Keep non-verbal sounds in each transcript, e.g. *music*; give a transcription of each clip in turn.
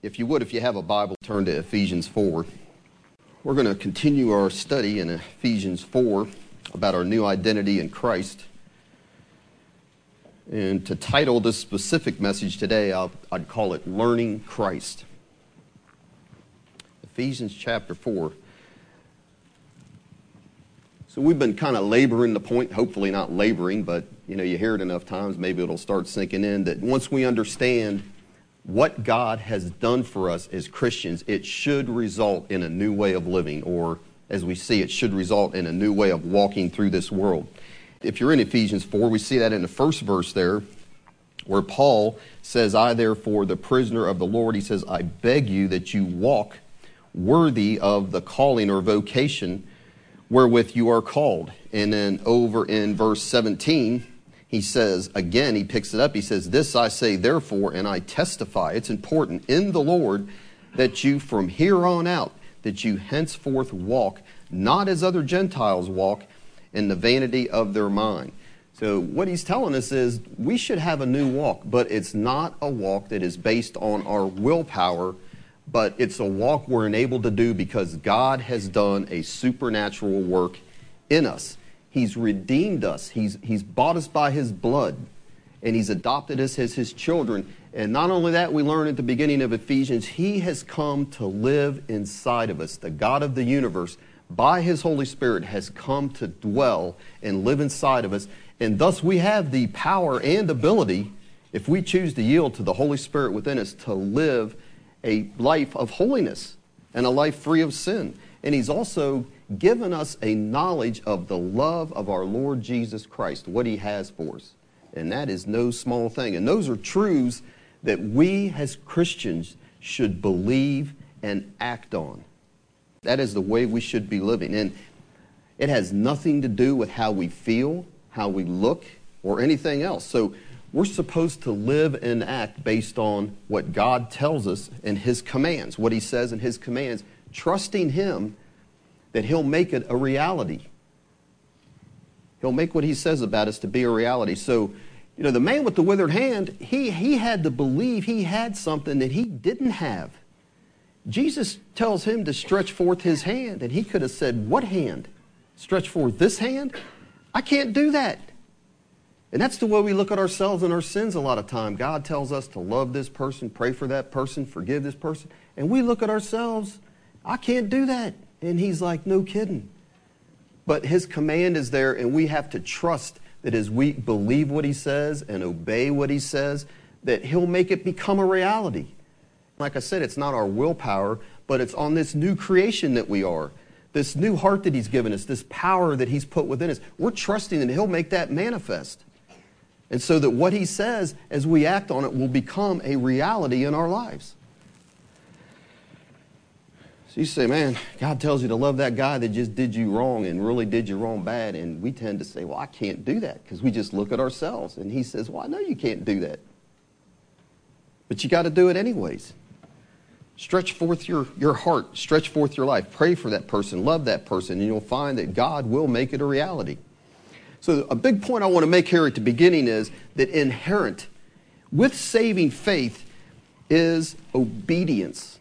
If you would, if you have a Bible, turn to Ephesians 4. We're going to continue our study in Ephesians 4 about our new identity in Christ. And to title this specific message today, i would call it Learning Christ. Ephesians chapter 4. So we've been kind of laboring the point, hopefully not laboring, but you know, you hear it enough times, maybe it'll start sinking in that once we understand what God has done for us as Christians, it should result in a new way of living, or as we see, it should result in a new way of walking through this world. If you're in Ephesians 4, we see that in the first verse there, where Paul says, I therefore, the prisoner of the Lord, he says, I beg you that you walk worthy of the calling or vocation wherewith you are called. And then over in verse 17, he says, again, he picks it up. He says, This I say, therefore, and I testify, it's important in the Lord that you from here on out, that you henceforth walk, not as other Gentiles walk, in the vanity of their mind. So, what he's telling us is we should have a new walk, but it's not a walk that is based on our willpower, but it's a walk we're enabled to do because God has done a supernatural work in us. He's redeemed us. He's, he's bought us by His blood, and He's adopted us as His children. And not only that, we learn at the beginning of Ephesians, He has come to live inside of us. The God of the universe, by His Holy Spirit, has come to dwell and live inside of us. And thus we have the power and ability, if we choose to yield to the Holy Spirit within us, to live a life of holiness and a life free of sin. And He's also given us a knowledge of the love of our Lord Jesus Christ, what He has for us. And that is no small thing. And those are truths that we as Christians should believe and act on. That is the way we should be living. And it has nothing to do with how we feel, how we look, or anything else. So we're supposed to live and act based on what God tells us in His commands, what He says in His commands, trusting Him that He'll make it a reality. He'll make what He says about us to be a reality. So, you know, the man with the withered hand, he, he had to believe he had something that he didn't have. Jesus tells him to stretch forth his hand, and he could have said, What hand? Stretch forth this hand? I can't do that. And that's the way we look at ourselves and our sins a lot of time. God tells us to love this person, pray for that person, forgive this person. And we look at ourselves, I can't do that. And he's like, no kidding. But his command is there, and we have to trust that as we believe what he says and obey what he says, that he'll make it become a reality. Like I said, it's not our willpower, but it's on this new creation that we are. This new heart that he's given us, this power that he's put within us. We're trusting that he'll make that manifest. And so that what he says, as we act on it, will become a reality in our lives. So you say, man, God tells you to love that guy that just did you wrong and really did you wrong bad. And we tend to say, well, I can't do that because we just look at ourselves. And he says, well, I know you can't do that. But you got to do it anyways. Stretch forth your, your heart, stretch forth your life, pray for that person, love that person, and you'll find that God will make it a reality. So, a big point I want to make here at the beginning is that inherent with saving faith is obedience.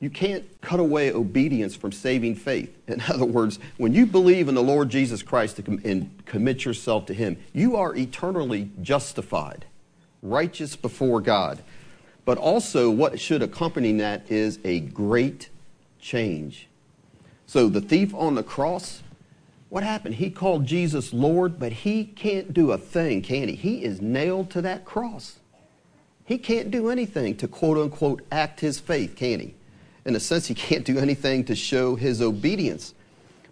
You can't cut away obedience from saving faith. In other words, when you believe in the Lord Jesus Christ and commit yourself to Him, you are eternally justified, righteous before God. But also, what should accompany that is a great change. So, the thief on the cross, what happened? He called Jesus Lord, but he can't do a thing, can he? He is nailed to that cross. He can't do anything to quote unquote act his faith, can he? In a sense, he can't do anything to show his obedience.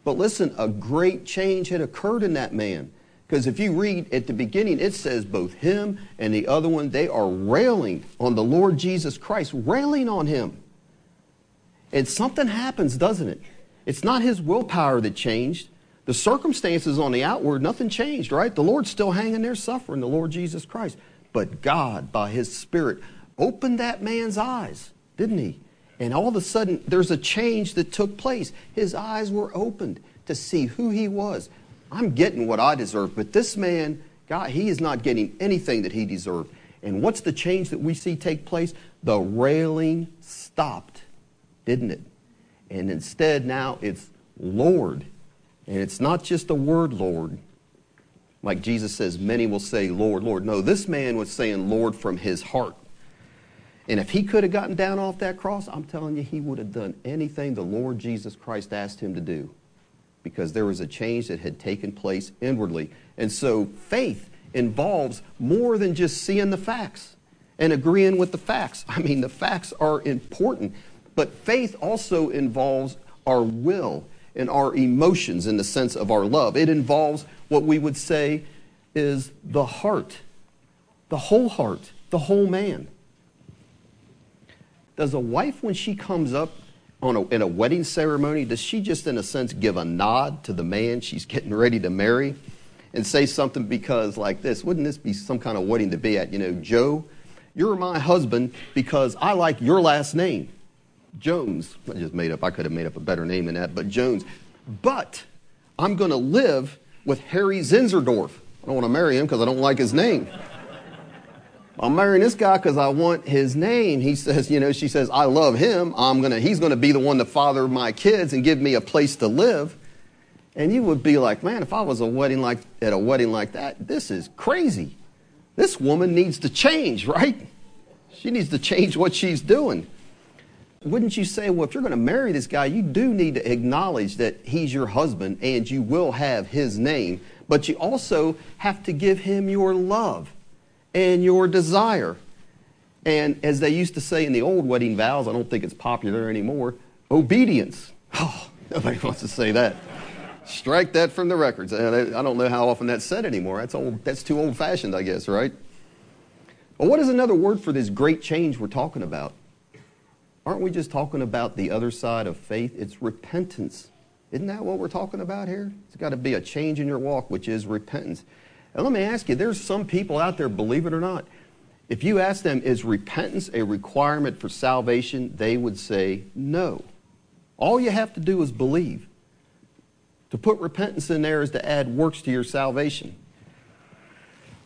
But listen, a great change had occurred in that man. Because if you read at the beginning, it says both him and the other one, they are railing on the Lord Jesus Christ, railing on him. And something happens, doesn't it? It's not his willpower that changed. The circumstances on the outward, nothing changed, right? The Lord's still hanging there suffering, the Lord Jesus Christ. But God, by his Spirit, opened that man's eyes, didn't he? And all of a sudden, there's a change that took place. His eyes were opened to see who he was. I'm getting what I deserve, but this man, God, he is not getting anything that he deserved. And what's the change that we see take place? The railing stopped, didn't it? And instead, now it's Lord. And it's not just the word Lord. Like Jesus says, many will say, Lord, Lord. No, this man was saying Lord from his heart. And if he could have gotten down off that cross, I'm telling you, he would have done anything the Lord Jesus Christ asked him to do because there was a change that had taken place inwardly. And so faith involves more than just seeing the facts and agreeing with the facts. I mean, the facts are important, but faith also involves our will and our emotions in the sense of our love. It involves what we would say is the heart, the whole heart, the whole man. Does a wife, when she comes up on a, in a wedding ceremony, does she just, in a sense, give a nod to the man she's getting ready to marry and say something because, like this, wouldn't this be some kind of wedding to be at? You know, Joe, you're my husband because I like your last name, Jones. I just made up, I could have made up a better name than that, but Jones. But I'm going to live with Harry Zinzerdorf. I don't want to marry him because I don't like his name. I'm marrying this guy because I want his name. He says, you know, she says, I love him. I'm gonna, he's gonna be the one to father my kids and give me a place to live. And you would be like, man, if I was a wedding like at a wedding like that, this is crazy. This woman needs to change, *laughs* right? She needs to change what she's doing. Wouldn't you say, well, if you're going to marry this guy, you do need to acknowledge that he's your husband and you will have his name, but you also have to give him your love and your desire. And as they used to say in the old wedding vows, I don't think it's popular anymore, obedience. *sighs* Oh, nobody wants to say that. Strike that from the records. Uh, I don't know how often that's said anymore. That's old. That's too old-fashioned, I guess, right? Well, what is another word for this great change we're talking about? Aren't we just talking about the other side of faith? It's repentance. Isn't that what we're talking about here? It's got to be a change in your walk, which is repentance. And let me ask you, there's some people out there, believe it or not, if you ask them, is repentance a requirement for salvation? They would say no. All you have to do is believe. To put repentance in there is to add works to your salvation.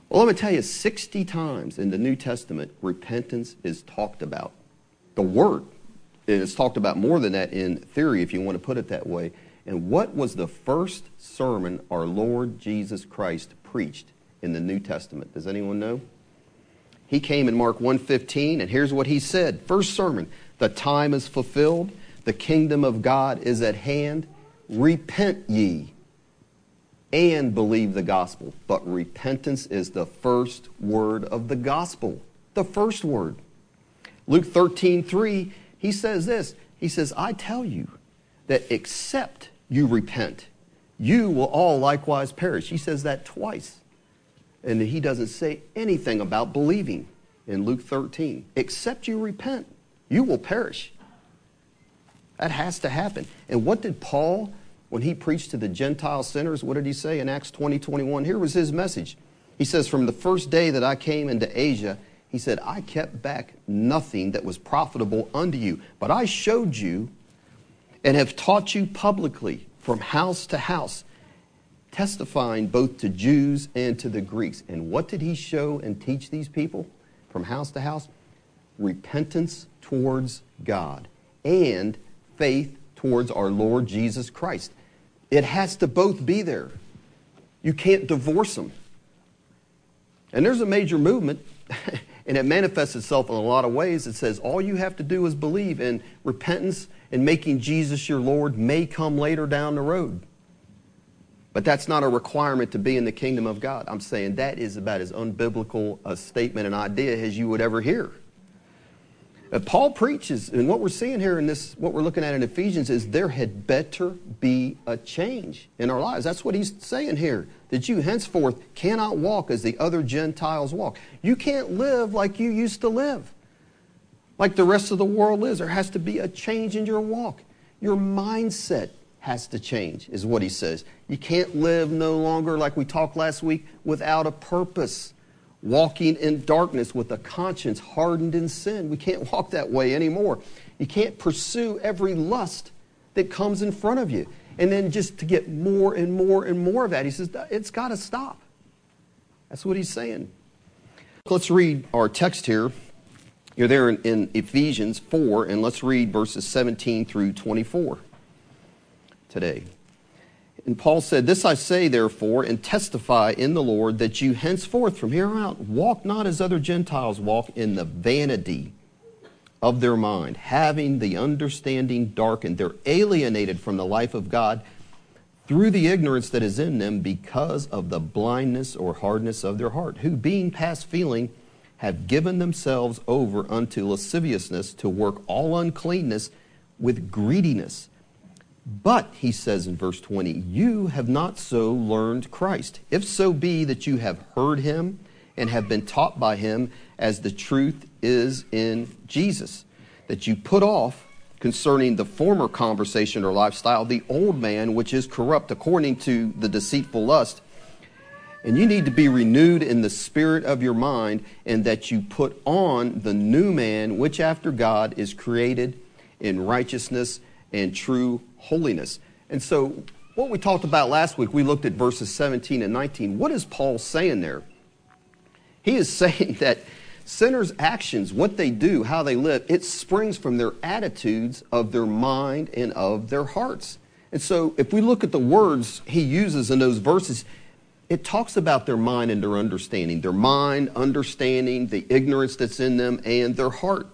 Well, let me tell you, 60 times in the New Testament, repentance is talked about. The Word. And it's talked about more than that in theory, if you want to put it that way. And what was the first sermon our Lord Jesus Christ preached in the New Testament? Does anyone know? He came in Mark 1:15 and here's what he said. First sermon, the time is fulfilled, the kingdom of God is at hand. Repent ye and believe the gospel. But repentance is the first word of the gospel. The first word. Luke 13:3, he says this. He says, I tell you that except you repent, you will all likewise perish. He says that twice. And he doesn't say anything about believing in Luke 13. Except you repent, you will perish. That has to happen. And what did Paul, when he preached to the Gentile sinners, what did he say in Acts 20, 21? Here was his message. He says, From the first day that I came into Asia, he said, I kept back nothing that was profitable unto you, but I showed you and have taught you publicly from house to house, testifying both to Jews and to the Greeks. And what did he show and teach these people from house to house? Repentance towards God and faith towards our Lord Jesus Christ. It has to both be there. You can't divorce them. And there's a major movement, *laughs* and it manifests itself in a lot of ways. It says all you have to do is believe, and repentance and making Jesus your Lord may come later down the road. But that's not a requirement to be in the kingdom of God. I'm saying that is about as unbiblical a statement and idea as you would ever hear. Paul preaches, and what we're seeing here in this, what we're looking at in Ephesians is there had better be a change in our lives. That's what he's saying here. That you henceforth cannot walk as the other Gentiles walk. You can't live like you used to live like the rest of the world is. There has to be a change in your walk. Your mindset has to change, is what he says. You can't live no longer, like we talked last week, without a purpose, walking in darkness with a conscience hardened in sin. We can't walk that way anymore. You can't pursue every lust that comes in front of you. And then just to get more and more and more of that, he says, it's got to stop. That's what he's saying. Let's read our text here. You're there in, in, Ephesians 4, and let's read verses 17 through 24 today. And Paul said, This I say, therefore, and testify in the Lord that you henceforth from here on out walk not as other Gentiles walk in the vanity of their mind, having the understanding darkened. They're alienated from the life of God through the ignorance that is in them because of the blindness or hardness of their heart, who being past feeling have given themselves over unto lasciviousness to work all uncleanness with greediness. But, he says in verse 20, you have not so learned Christ. If so be that you have heard him and have been taught by him as the truth is in Jesus, that you put off concerning the former conversation or lifestyle the old man which is corrupt according to the deceitful lust. And you need to be renewed in the spirit of your mind, and that you put on the new man which after God is created in righteousness and true holiness. And so, what we talked about last week, we looked at verses 17 and 19. What is Paul saying there? He is *laughs* saying that sinners' actions, what they do, how they live, it springs from their attitudes of their mind and of their hearts. And so, if we look at the words he uses in those verses, it talks about their mind and their understanding. Their mind, understanding, the ignorance that's in them, and their heart.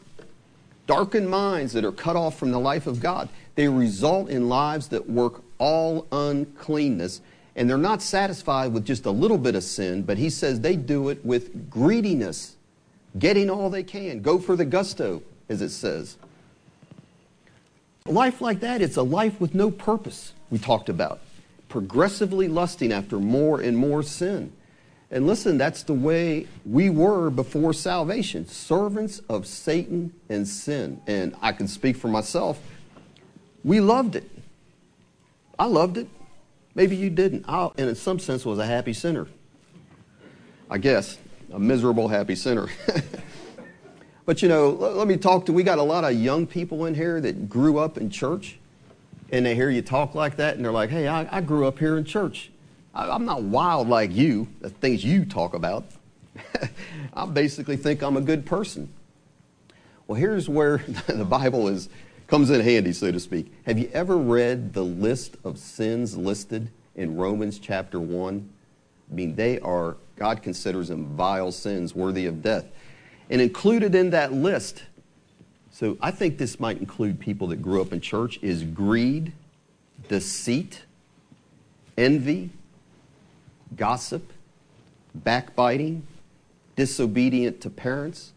Darkened minds that are cut off from the life of God. They result in lives that work all uncleanness and they're not satisfied with just a little bit of sin, but he says they do it with greediness, getting all they can. Go for the gusto, as it says. A life like that, it's a life with no purpose, we talked about. Progressively lusting after more and more sin. And listen, that's the way we were before salvation servants of Satan and sin. And I can speak for myself. We loved it. I loved it. Maybe you didn't. I, and in some sense, was a happy sinner. I guess. A miserable, happy sinner. *laughs* but you know, let, me talk to, we got a lot of young people in here that grew up in church. And they hear you talk like that, and they're like, hey, I, I grew up here in church. I, I'm not wild like you, the things you talk about. *laughs* I basically think I'm a good person. Well, here's where *laughs* the Bible is comes in handy, so to speak. Have you ever read the list of sins listed in Romans chapter 1? I mean, they are, God considers them vile sins worthy of death. And included in that list, so I think this might include people that grew up in church, is greed, deceit, envy, gossip, backbiting, disobedient to parents,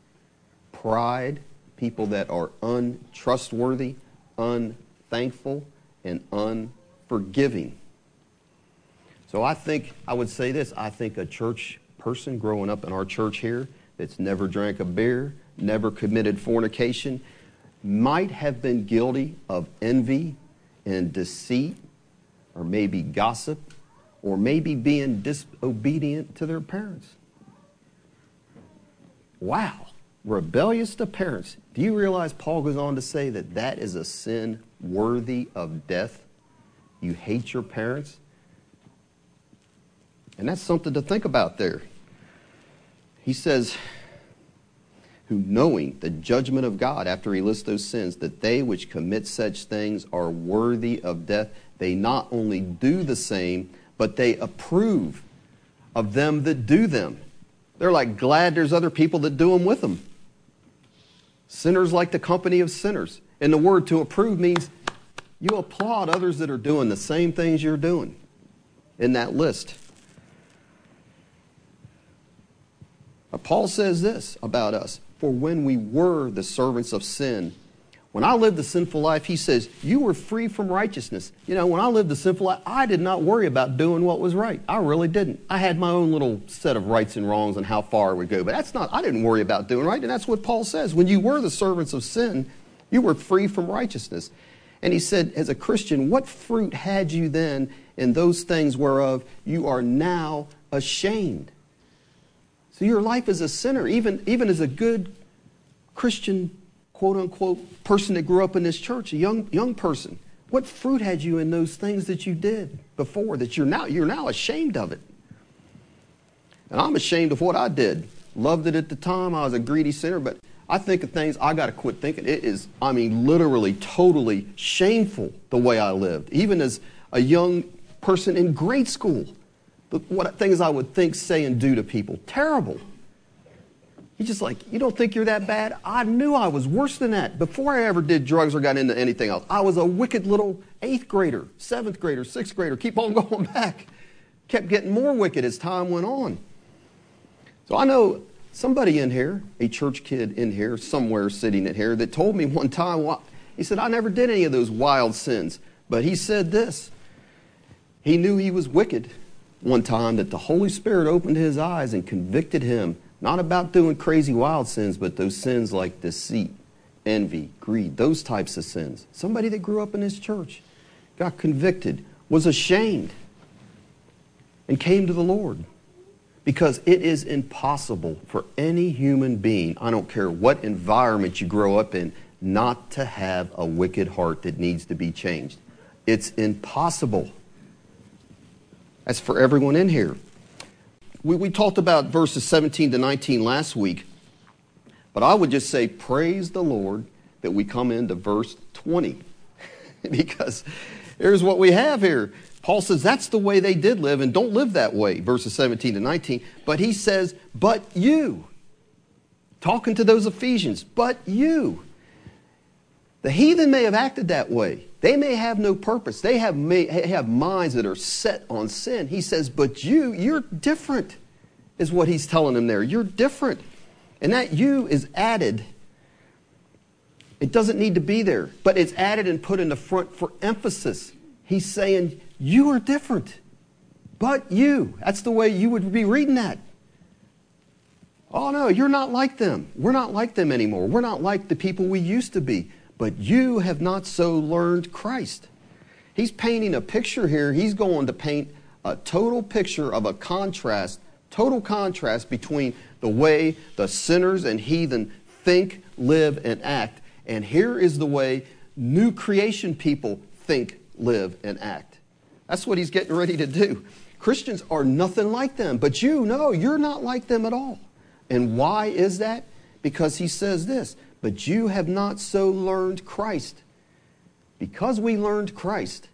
pride, people that are untrustworthy, unthankful, and unforgiving. So I think, I would say this I think a church person growing up in our church here that's never drank a beer, never committed fornication, might have been guilty of envy and deceit, or maybe gossip, or maybe being disobedient to their parents. Wow rebellious to parents. Do you realize Paul goes on to say that that is a sin worthy of death? You hate your parents? And that's something to think about there. He says, who knowing the judgment of God after he lists those sins, that they which commit such things are worthy of death, they not only do the same, but they approve of them that do them. They're like glad there's other people that do them with them. Sinners like the company of sinners. And the word to approve means you applaud others that are doing the same things you're doing in that list. Paul says this about us For when we were the servants of sin, when I lived the sinful life, he says, You were free from righteousness. You know, when I lived the sinful life, I did not worry about doing what was right. I really didn't. I had my own little set of rights and wrongs and how far I would go. But that's not, I didn't worry about doing right. And that's what Paul says. When you were the servants of sin, you were free from righteousness. And he said, As a Christian, what fruit had you then in those things whereof you are now ashamed? So your life as a sinner, even, even as a good Christian quote unquote person that grew up in this church, a young, young person. What fruit had you in those things that you did before that you're now, you're now ashamed of it? And I'm ashamed of what I did loved it at the time. I was a greedy sinner, but I think of things I got to quit thinking. It is, I mean, literally, totally shameful the way I lived, even as a young person in grade school. What things I would think, say, and do to people. Terrible. He's just like, you don't think you're that bad? I knew I was worse than that. Before I ever did drugs or got into anything else, I was a wicked little eighth grader, seventh grader, sixth grader. Keep on *laughs* going back. Kept getting more wicked as time went on. So I know somebody in here, a church kid in here, somewhere sitting in here, that told me *laughs* one time, he said, I never did any of those wild sins. But he said this. He knew he was wicked one time, that the Holy Spirit opened his eyes and convicted him not about doing crazy wild sins, but those sins like deceit, envy, greed, those types of sins. Somebody that grew up in his church got convicted, was ashamed, and came to the Lord. Because it is impossible for any human being, I don't care what environment you grow up in, not to have a wicked heart that needs to be changed. It's impossible. That's for everyone in here. We, we talked about verses 17 to 19 last week, but I would just say, praise the Lord that we come into verse 20. *laughs* because here's what we have here. Paul says that's the way they did live, and don't live that way, verses 17 to 19. But he says, but you. Talking to those Ephesians, but you. The heathen may have acted that way. They may have no purpose. They have, may, have minds that are set on sin. He says, But you, you're different, is what he's telling them there. You're different. And that you is added. It doesn't need to be there, but it's added and put in the front for emphasis. He's saying, You are different. But you. That's the way you would be reading that. Oh, no, you're not like them. We're not like them anymore. We're not like the people we used to be but you have not so learned Christ. He's painting a picture here. He's going to paint a total picture of a contrast, total contrast between the way the sinners and heathen think, live, and act. And here is the way new creation people think, live, and act. That's what he's getting ready to do. Christians are nothing like them, but you, no, you're not like them at all. And why is that? Because he says this but you have not so learned Christ. Because we learned Christ,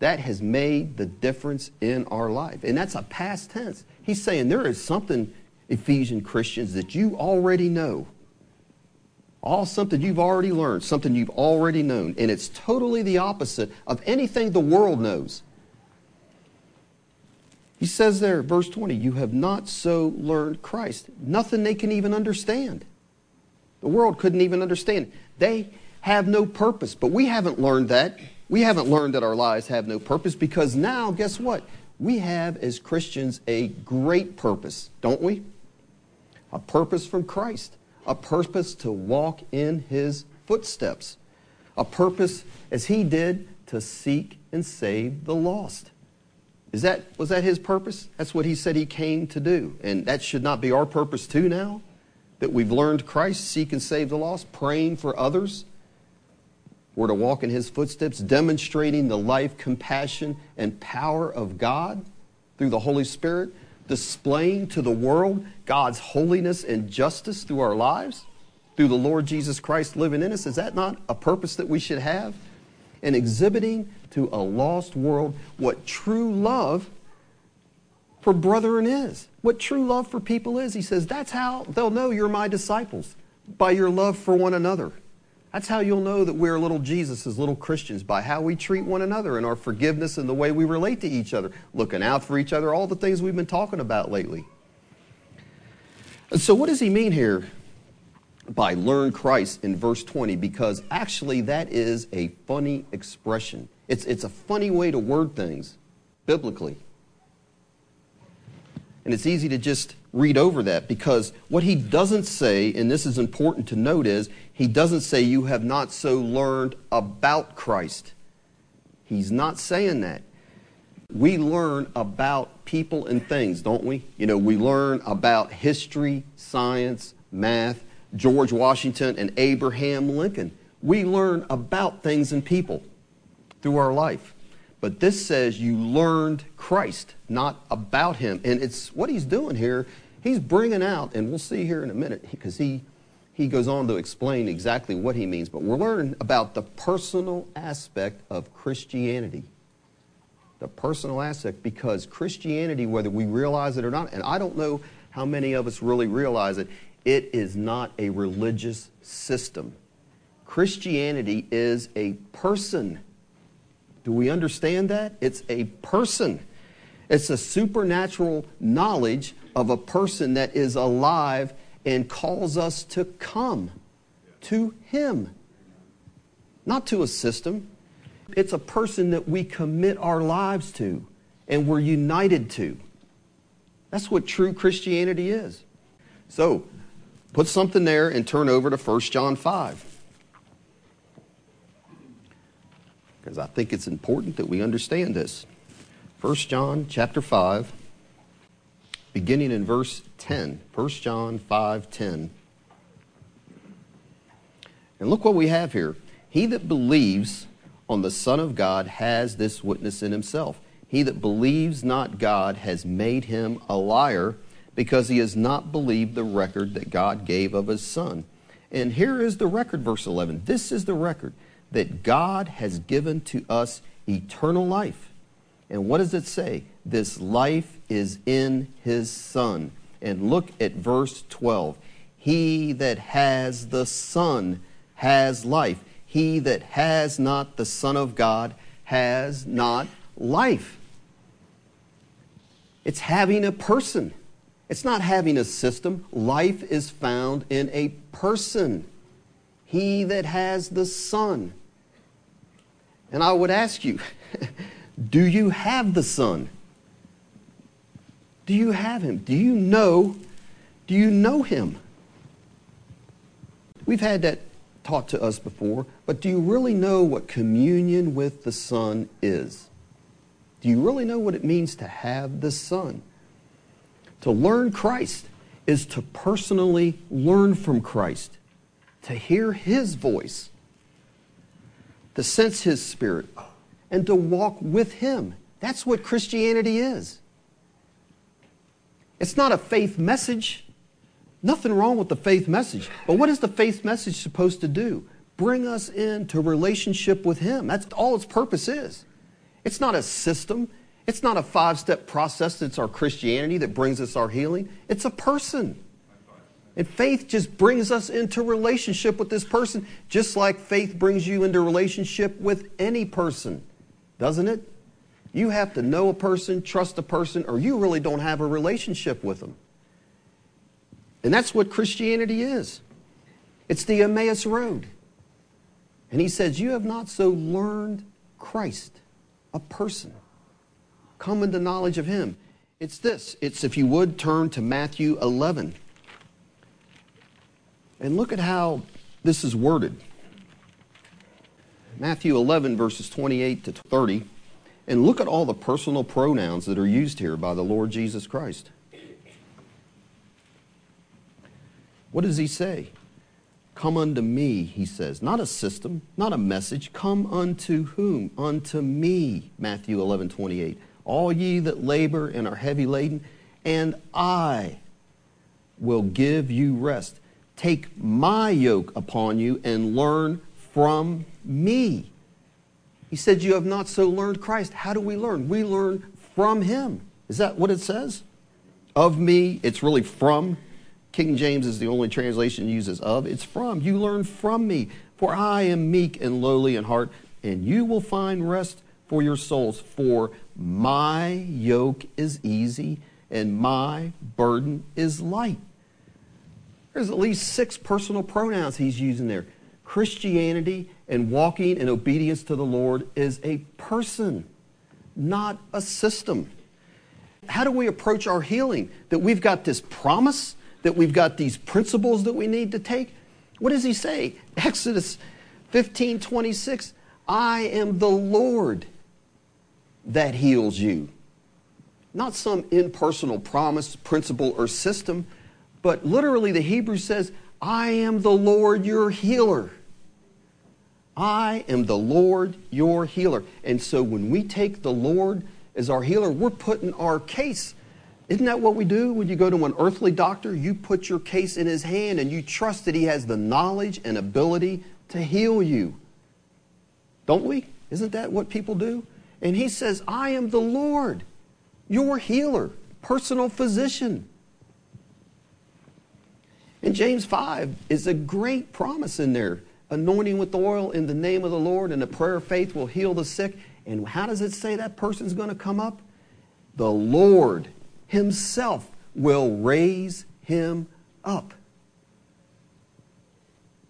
that has made the difference in our life. And that's a past tense. He's saying there is something, Ephesian Christians, that you already know. All something you've already learned, something you've already known. And it's totally the opposite of anything the world knows. He says there, verse 20, you have not so learned Christ. Nothing they can even understand. The world couldn't even understand. They have no purpose, but we haven't learned that. We haven't learned that our lives have no purpose because now, guess what? We have, as Christians, a great purpose, don't we? A purpose from Christ, a purpose to walk in His footsteps, a purpose, as He did, to seek and save the lost. Is that, was that His purpose? That's what He said He came to do. And that should not be our purpose, too, now? That we've learned Christ, seek and save the lost, praying for others. We're to walk in his footsteps, demonstrating the life, compassion, and power of God through the Holy Spirit, displaying to the world God's holiness and justice through our lives, through the Lord Jesus Christ living in us. Is that not a purpose that we should have? And exhibiting to a lost world what true love for brethren is, what true love for people is. He says, that's how they'll know you're my disciples, by your love for one another. That's how you'll know that we're little Jesuses, little Christians, by how we treat one another and our forgiveness and the way we relate to each other, looking out for each other, all the things we've been talking about lately. So, what does he mean here by learn Christ in verse 20? Because actually, that is a funny expression. It's, it's a funny way to word things biblically. And it's easy to just read over that because what he doesn't say, and this is important to note, is he doesn't say you have not so learned about Christ. He's not saying that. We learn about people and things, don't we? You know, we learn about history, science, math, George Washington, and Abraham Lincoln. We learn about things and people through our life. But this says you learned Christ, not about him. And it's what he's doing here He's bringing out, and we'll see here in a minute, because he, he goes on to explain exactly what he means, but we're learning about the personal aspect of Christianity. The personal aspect, because Christianity, whether we realize it or not, and I don't know how many of us really realize it, it is not a religious system. Christianity is a person. Do we understand that? It's a person. It's a supernatural knowledge of a person that is alive and calls us to come to Him, not to a system. It's a person that we commit our lives to and we're united to. That's what true Christianity is. So, put something there and turn over to 1 John 5. Because I think it's important that we understand this. 1 John chapter 5 beginning in verse 10. 1 John 5:10. And look what we have here. He that believes on the Son of God has this witness in himself. He that believes not God has made him a liar because he has not believed the record that God gave of his Son. And here is the record, verse 11. This is the record that God has given to us eternal life. And what does it say? This life is in his Son. And look at verse 12. He that has the Son has life. He that has not the Son of God has not life. It's having a person. It's not having a system. Life is found in a person. He that has the Son. And I would ask you, *laughs* do you have the Son? Do you have him? Do you know? Do you know him? We've had that taught to us before, but do you really know what communion with the Son is? Do you really know what it means to have the Son? To learn Christ is to personally learn from Christ, to hear His voice, to sense His Spirit, and to walk with Him. That's what Christianity is. It's not a faith message. Nothing wrong with the faith message. But what is the faith message supposed to do? Bring us into relationship with Him. That's all its purpose is. It's not a system. It's not a five step process that's our Christianity that brings us our healing. It's a person. And faith just brings us into relationship with this person, just like faith brings you into relationship with any person, doesn't it? You have to know a person, trust a person, or you really don't have a relationship with them. And that's what Christianity is. It's the Emmaus Road. And he says, You have not so learned Christ, a person. Come into knowledge of him. It's this. It's, if you would, turn to Matthew 11. And look at how this is worded. Matthew 11, verses 28 to 30. And look at all the personal pronouns that are used here by the Lord Jesus Christ. What does he say? Come unto me, he says. Not a system, not a message. Come unto whom? Unto me, Matthew 11, 28. All ye that labor and are heavy laden, and I will give you rest. Take my yoke upon you and learn from me. He said, You have not so learned Christ. How do we learn? We learn from him. Is that what it says? Of me, it's really from. King James is the only translation uses of. It's from. You learn from me. For I am meek and lowly in heart, and you will find rest for your souls. For my yoke is easy and my burden is light. There's at least six personal pronouns he's using there. Christianity and walking in obedience to the Lord is a person, not a system. How do we approach our healing? That we've got this promise, that we've got these principles that we need to take? What does he say? *laughs* Exodus 15 26. I am the Lord that heals you. Not some impersonal promise, principle, or system, but literally the Hebrew says, I am the Lord your healer. I am the Lord your healer. And so when we take the Lord as our healer, we're putting our case Isn't that what we do when you go to an earthly doctor? You put your case in his hand and you trust that he has the knowledge and ability to heal you. Don't we? Isn't that what people do? And he says, I am the Lord, your healer, personal physician. And James 5 is a great promise in there. Anointing with oil in the name of the Lord and the prayer of faith will heal the sick. And how does it say that person's going to come up? The Lord Himself will raise him up.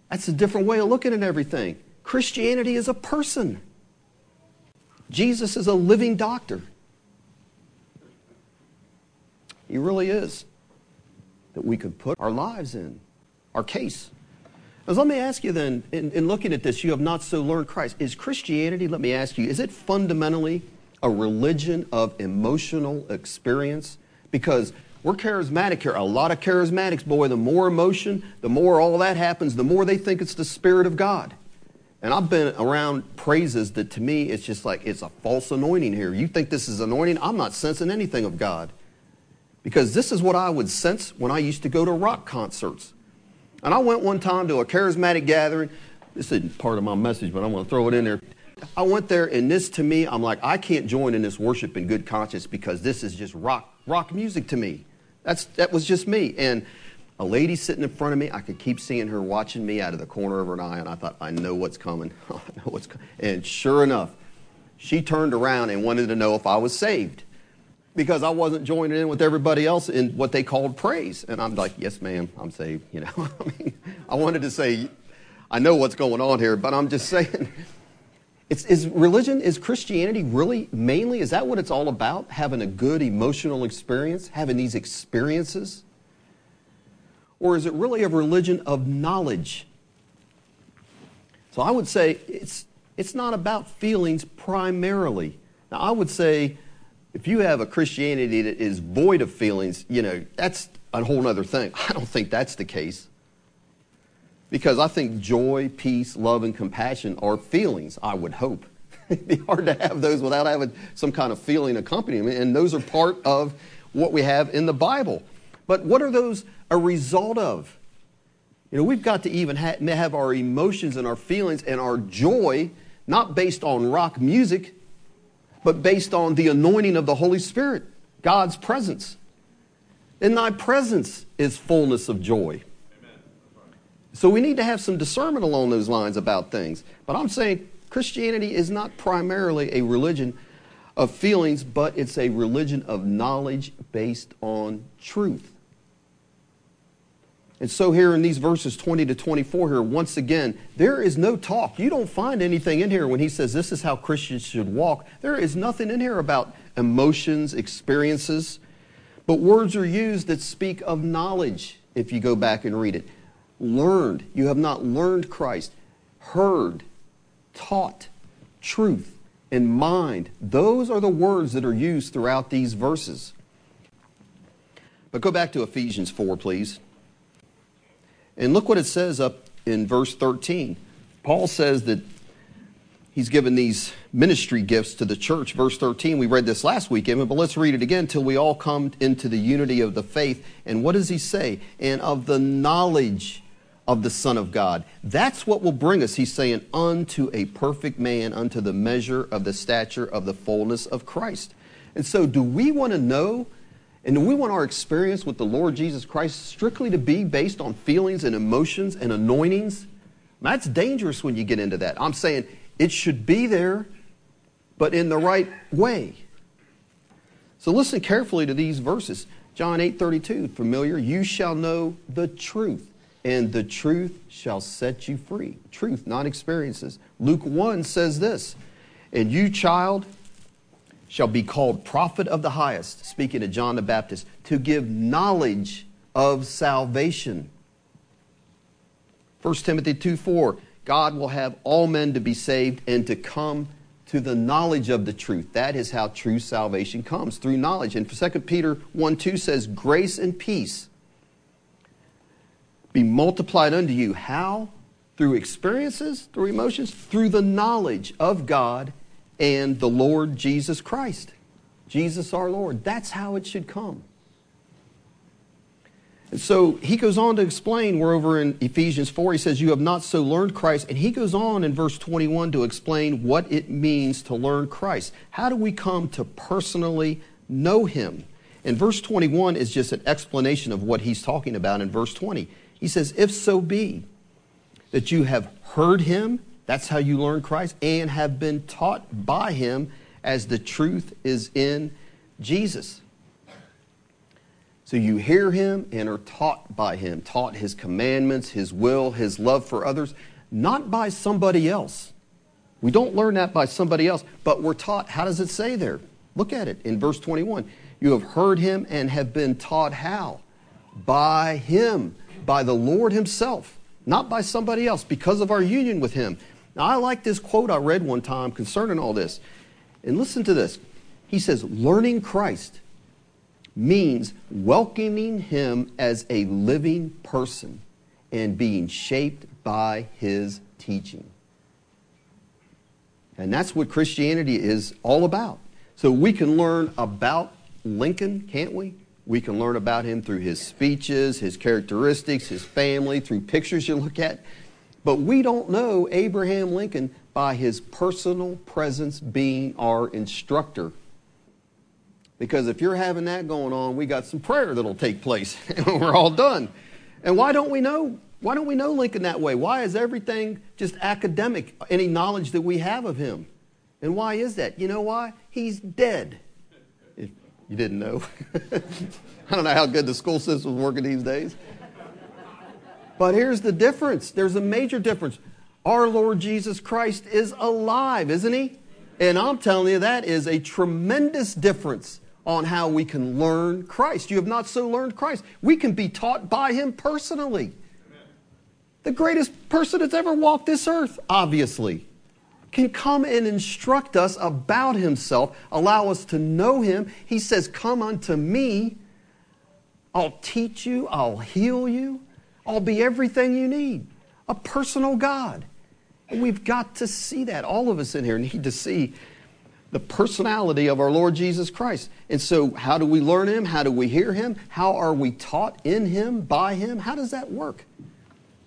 That's a different way of looking at everything. Christianity is a person. Jesus is a living doctor. He really is. That we could put our lives in, our case. Now, let me ask you then, in, in looking at this, you have not so learned Christ. Is Christianity, let me ask you, is it fundamentally a religion of emotional experience? Because we're charismatic here. A lot of charismatics, boy, the more emotion, the more all that happens, the more they think it's the Spirit of God. And I've been around praises that to me, it's just like it's a false anointing here. You think this is anointing? I'm not sensing anything of God. Because this is what I would sense when I used to go to rock concerts. And I went one time to a charismatic gathering. This isn't part of my message, but I'm going to throw it in there. I went there, and this to me, I'm like, I can't join in this worship in good conscience because this is just rock, rock music to me. That's, that was just me. And a lady sitting in front of me, I could keep seeing her watching me out of the corner of her eye, and I thought, I know what's coming. *laughs* I know what's coming. And sure enough, she turned around and wanted to know if I was saved because I wasn't joining in with everybody else in what they called praise. And I'm like, yes, ma'am, I'm saved. You know, *laughs* I mean, I wanted to say, I know what's going on here, but I'm just saying. It's, is religion, is Christianity really mainly, is that what it's all about? Having a good emotional experience, having these experiences? Or is it really a religion of knowledge? So I would say it's, it's not about feelings primarily. Now, I would say if you have a Christianity that is void of feelings, you know, that's a whole other thing. *laughs* I don't think that's the case. Because I think joy, peace, love, and compassion are feelings, I would hope. *laughs* It'd be hard to have those without having some kind of feeling accompanying them. And those are part of what we have in the Bible. But what are those a result of? You know, we've got to even ha- have our emotions and our feelings and our joy not based on rock music, but based on the anointing of the Holy Spirit, God's presence. In thy presence is fullness of joy. So we need to have some discernment along those lines about things. But I'm saying Christianity is not primarily a religion of feelings, but it's a religion of knowledge based on truth. And so, here in these verses 20 to 24, here, once again, there is no talk. You don't find anything in here when he says this is how Christians should walk. There is nothing in here about emotions, experiences, but words are used that speak of knowledge if you go back and read it learned. You have not learned Christ, heard, taught, truth, and mind. Those are the words that are used throughout these verses. But go back to Ephesians 4, please. And look what it says up in verse 13. Paul says that he's given these ministry gifts to the church. Verse 13, we read this last week, but let's read it again till we all come into the unity of the faith. And what does he say? And of the knowledge of the Son of God. That's what will bring us, he's saying, unto a perfect man, unto the measure of the stature of the fullness of Christ. And so, do we want to know and we want our experience with the Lord Jesus Christ strictly to be based on feelings and emotions and anointings? That's dangerous when you get into that. I'm saying it should be there, but in the right way. So listen carefully to these verses. John 8 32, familiar. You shall know the truth, and the truth shall set you free. Truth, not experiences. Luke 1 says this And you, child, shall be called prophet of the highest, speaking to John the Baptist, to give knowledge of salvation. 1 Timothy 2 4, God will have all men to be saved and to come to the knowledge of the truth. That is how true salvation comes, through knowledge. And 2 Peter 1 2 says, Grace and peace be multiplied unto you. How? Through experiences, through emotions, through the knowledge of God and the Lord Jesus Christ. Jesus our Lord. That's how it should come. And so he goes on to explain, we're over in Ephesians 4, he says, You have not so learned Christ. And he goes on in verse 21 to explain what it means to learn Christ. How do we come to personally know him? And verse 21 is just an explanation of what he's talking about in verse 20. He says, If so be that you have heard him, that's how you learn Christ, and have been taught by him as the truth is in Jesus. So you hear him and are taught by him, taught his commandments, his will, his love for others, not by somebody else. We don't learn that by somebody else, but we're taught. How does it say there? Look at it in verse 21. You have heard him and have been taught how? By him, by the Lord himself, not by somebody else, because of our union with him. Now, I like this quote I read one time concerning all this. And listen to this. He says, Learning Christ means welcoming him as a living person and being shaped by his teaching. And that's what Christianity is all about. So we can learn about Lincoln, can't we? We can learn about him through his speeches, his characteristics, his family, through pictures you look at. But we don't know Abraham Lincoln by his personal presence being our instructor because if you're having that going on, we got some prayer that'll take place *laughs* and we're all done. And why don't we know? Why don't we know Lincoln that way? Why is everything just academic, any knowledge that we have of him? And why is that? You know why? He's dead. If you didn't know. *laughs* I don't know how good the school system is working these days. But here's the difference. There's a major difference. Our Lord Jesus Christ is alive, isn't he? And I'm telling you, that is a tremendous difference on how we can learn Christ. You have not so learned Christ. We can be taught by Him personally. The greatest person that's ever walked this earth, obviously, can come and instruct us about Himself, allow us to know Him. He says, Come unto me. I'll teach you, I'll heal you, I'll be everything you need. A personal God. And we've got to see that. All of us in here need to see the personality of our Lord Jesus Christ. And so, how do we learn Him? How do we hear Him? How are we taught in Him, by Him? How does that work?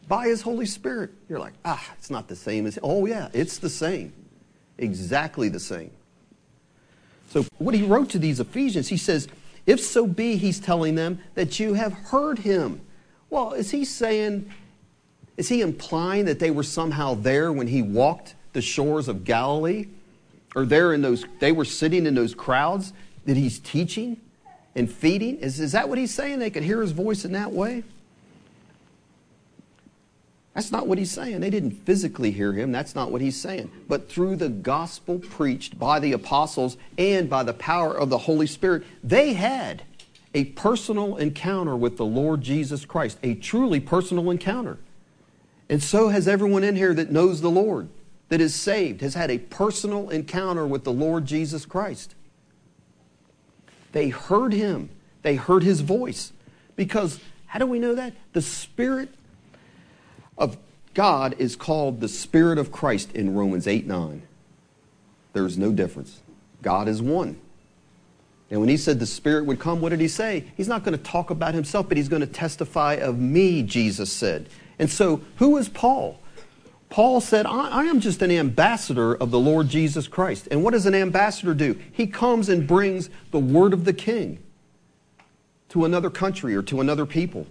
By His Holy Spirit. You're like, ah, it's not the same as. Oh, yeah, it's the same. Exactly the same. So, what he wrote to these Ephesians, he says, if so be, he's telling them that you have heard Him. Well, is he saying, is he implying that they were somehow there when he walked the shores of Galilee? or there in those, they were sitting in those crowds that he's teaching and feeding? Is, is that what he's saying? They could hear his voice in that way? That's not what he's saying. They didn't physically hear him. That's not what he's saying. But through the gospel preached by the apostles and by the power of the Holy Spirit, they had a personal encounter with the Lord Jesus Christ, a truly personal encounter. And so has everyone in here that knows the Lord that is saved has had a personal encounter with the Lord Jesus Christ. They heard him, they heard his voice. Because how do we know that? The Spirit of God is called the Spirit of Christ in Romans 8 9. There's no difference. God is one. And when he said the Spirit would come, what did he say? He's not going to talk about himself, but he's going to testify of me, Jesus said. And so, who is Paul? Paul said, I, I, am just an ambassador of the Lord Jesus Christ. And what does an ambassador do? He comes and brings the word of the king to another country or to another people,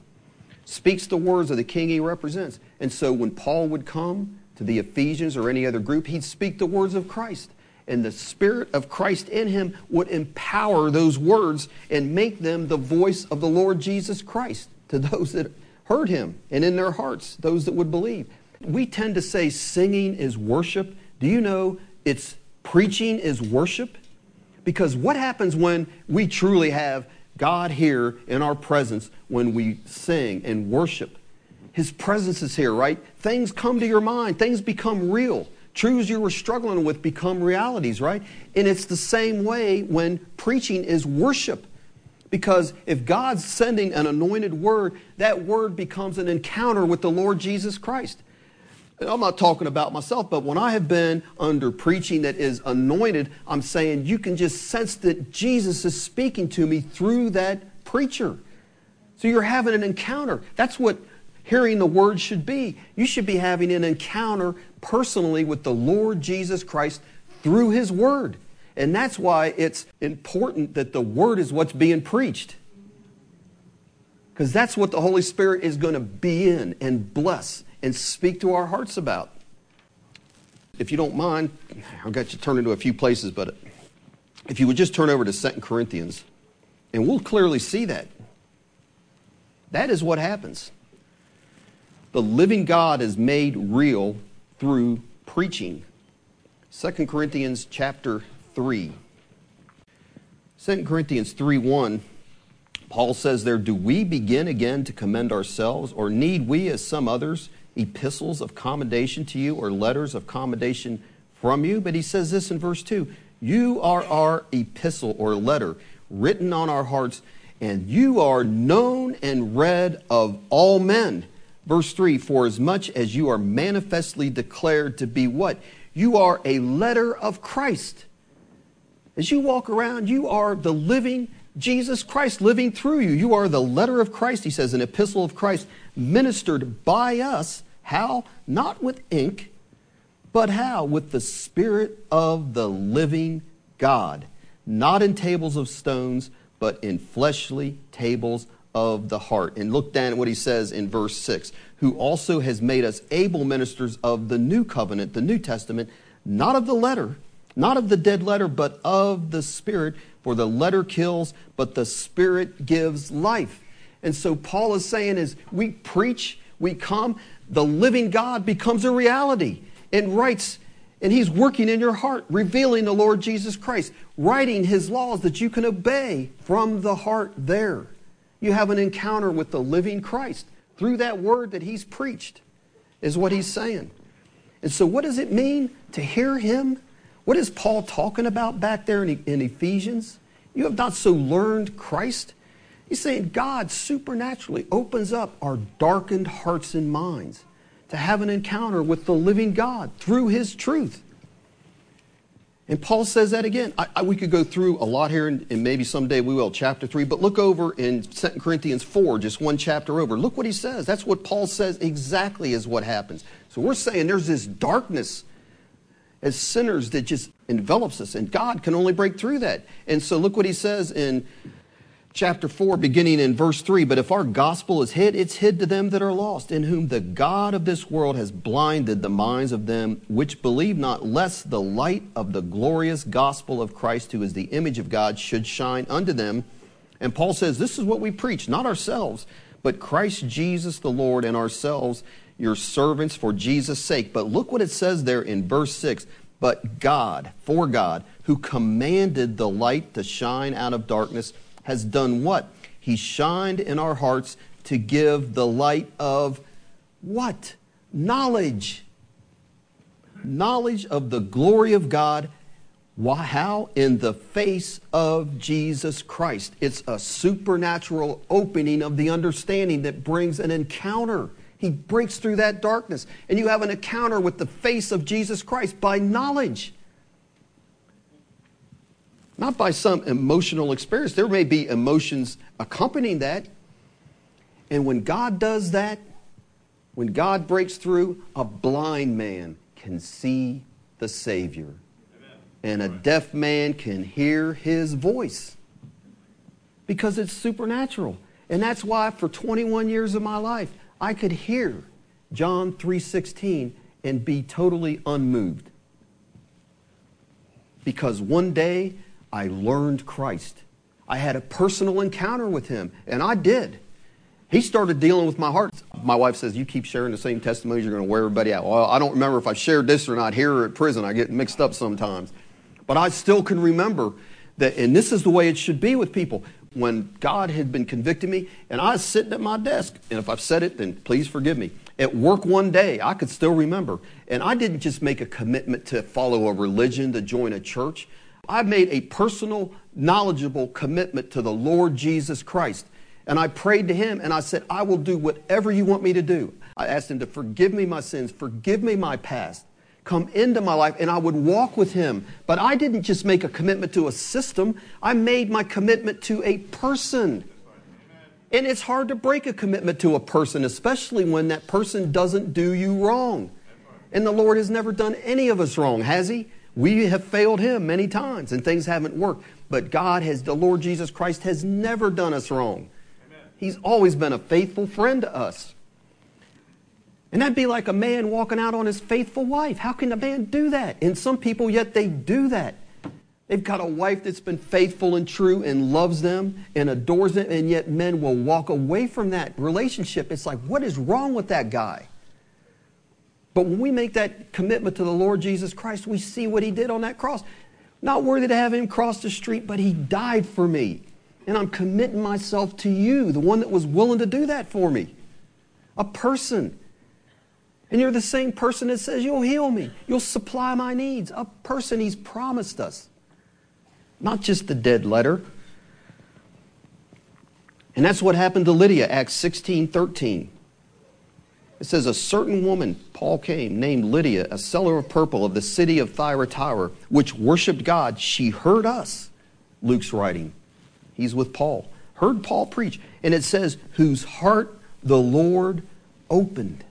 speaks the words of the king he represents. And so when Paul would come to the Ephesians or any other group, he'd speak the words of Christ. And the Spirit of Christ in him would empower those words and make them the voice of the Lord Jesus Christ to those that heard him and in their hearts, those that would believe we tend to say singing is worship. Do you know it's preaching is worship? Because what happens when we truly have God here in our presence when we sing and worship? His presence is here, right? Things come to your mind, things become real. Truths you were struggling with become realities, right? And it's the same way when preaching is worship. Because if God's sending an anointed word, that word becomes an encounter with the Lord Jesus Christ. I'm not talking about myself, but when I have been under preaching that is anointed, I'm saying you can just sense that Jesus is speaking to me through that preacher. So you're having an encounter. That's what hearing the word should be. You should be having an encounter personally with the Lord Jesus Christ through his word. And that's why it's important that the word is what's being preached. Because that's what the Holy Spirit is going to be in and bless and speak to our hearts about. If you don't mind, I've got you turn into a few places, but if you would just turn over to 2 Corinthians, and we'll clearly see that. That is what happens. The living God is made real through preaching. 2 Corinthians chapter 3. 2 Corinthians 3 1, Paul says there, Do we begin again to commend ourselves, or need we, as some others, epistles of commendation to you, or letters of commendation from you? But he says this in verse 2 You are our epistle or letter, written on our hearts and you are known and read of all men. Verse 3 For as much as you are manifestly declared to be what? You are a letter of Christ. As you walk around, you are the living Jesus Christ living through you. You are the letter of Christ, he says, an epistle of Christ, ministered by us. How? Not with ink, but how? With the Spirit of the living God. Not in tables of stones but in fleshly tables of the heart. And look down at what he says in verse 6 who also has made us able ministers of the new covenant, the New Testament, not of the letter, not of the dead letter, but of the Spirit. For the letter kills, but the Spirit gives life. And so Paul is saying is we preach, we come, the living God becomes a reality and writes and He's working in your heart, revealing the Lord Jesus Christ, writing His laws that you can obey from the heart there. You have an encounter with the living Christ through that word that He's preached, is what He's saying. And so, what does it mean to hear Him? What is Paul talking about back there in, in Ephesians? You have not so learned Christ. He's saying God supernaturally opens up our darkened hearts and minds to have an encounter with the living God through his truth. And Paul says that again. I, I, we could go through a lot here, and, and, maybe someday we will, chapter 3, but look over in 2 Corinthians 4, just one chapter over. Look what he says. That's what Paul says exactly is what happens. So we're saying there's this darkness as sinners that just envelops us, and God can only break through that. And so look what he says in chapter 4, beginning in verse 3. But if our gospel is hid, it's hid to them that are lost, in whom the God of this world has blinded the minds of them which believe not, lest the light of the glorious gospel of Christ, who is the image of God, should shine unto them. And Paul says, This is what we preach, not ourselves, but Christ Jesus the Lord, and ourselves your servants for Jesus' sake. But look what it says there in verse 6 But God, for God, who commanded the light to shine out of darkness, has done what? He shined in our hearts to give the light of what? Knowledge. Knowledge of the glory of God. Why, how? In the face of Jesus Christ. It's a supernatural opening of the understanding that brings an encounter. He breaks through that darkness. And you have an encounter with the face of Jesus Christ by knowledge not by some emotional experience. There may be emotions accompanying that. And when God does that, when God breaks through, a blind man can see the Savior. And a deaf man can hear his voice because it's supernatural. And that's why for 21 years of my life, I could hear John 3:16 and be totally unmoved. Because one day I learned Christ. I had a personal encounter with him, and I did. He started dealing with my heart. My wife says, You keep sharing the same testimonies, you're going to wear everybody out. Well, I don't remember if I shared this or not here or at prison. I get mixed up sometimes. But I still can remember that, and this is the way it should be with people. When God had been convicting me, and I was sitting at my desk, and if I've said it, then please forgive me. At work one day, I could still remember. And I didn't just make a commitment to follow a religion, to join a church. I made a personal, knowledgeable commitment to the Lord Jesus Christ. And I prayed to him and I said, I will do whatever you want me to do. I asked him to forgive me my sins, forgive me my past, come into my life, and I would walk with him. But I didn't just make a commitment to a system, I made my commitment to a person. And it's hard to break a commitment to a person, especially when that person doesn't do you wrong. And the Lord has never done any of us wrong, has He? We have failed Him many times and things haven't worked. But God has, the Lord Jesus Christ has never done us wrong. Amen. He's always been a faithful friend to us. And that'd be like a man walking out on his faithful wife. How can a man do that? And some people, yet they do that. They've got a wife that's been faithful and true and loves them and adores them, and yet men will walk away from that relationship. It's like, what is wrong with that guy? But when we make that commitment to the Lord Jesus Christ, we see what he did on that cross. Not worthy to have him cross the street, but he died for me. And I'm committing myself to you, the one that was willing to do that for me. A person. And you're the same person that says, You'll heal me, you'll supply my needs. A person he's promised us. Not just the dead letter. And that's what happened to Lydia, Acts 16 13. It says, A certain woman, Paul came, named Lydia, a seller of purple of the city of Thyatira, which worshiped God. She heard us, Luke's writing. He's with Paul. Heard Paul preach. And it says, Whose heart the Lord opened.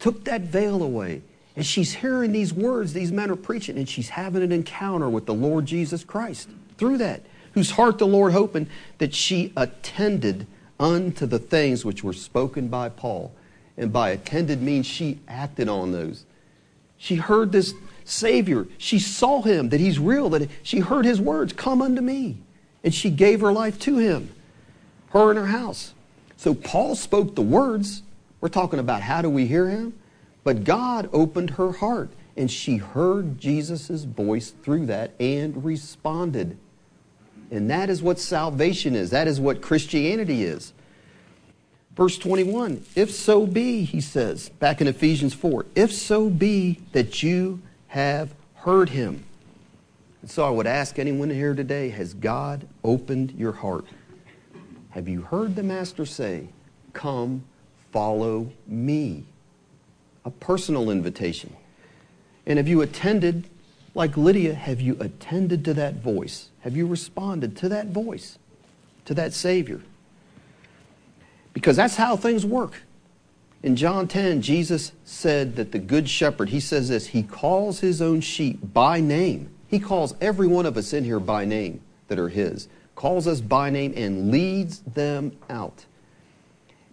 Took that veil away. And she's hearing these words these men are preaching, and she's having an encounter with the Lord Jesus Christ through that. Whose heart the Lord opened, that she attended unto the things which were spoken by Paul. And by attended means she acted on those. She heard this Savior. She saw him, that he's real, that she heard his words, Come unto me. And she gave her life to him, her and her house. So Paul spoke the words. We're talking about how do we hear him? But God opened her heart, and she heard Jesus' voice through that and responded. And that is what salvation is. That is what Christianity is. Verse 21 If so be, he says, back in Ephesians 4, if so be that you have heard him. And so I would ask anyone here today Has God opened your heart? Have you heard the Master say, Come, follow me? A personal invitation. And have you attended like Lydia, have you attended to that voice? Have you responded to that voice, to that Savior? Because that's how things work. In John 10, Jesus said that the Good Shepherd, he says this, he calls his own sheep by name. He calls every one of us in here by name that are his, calls us by name and leads them out.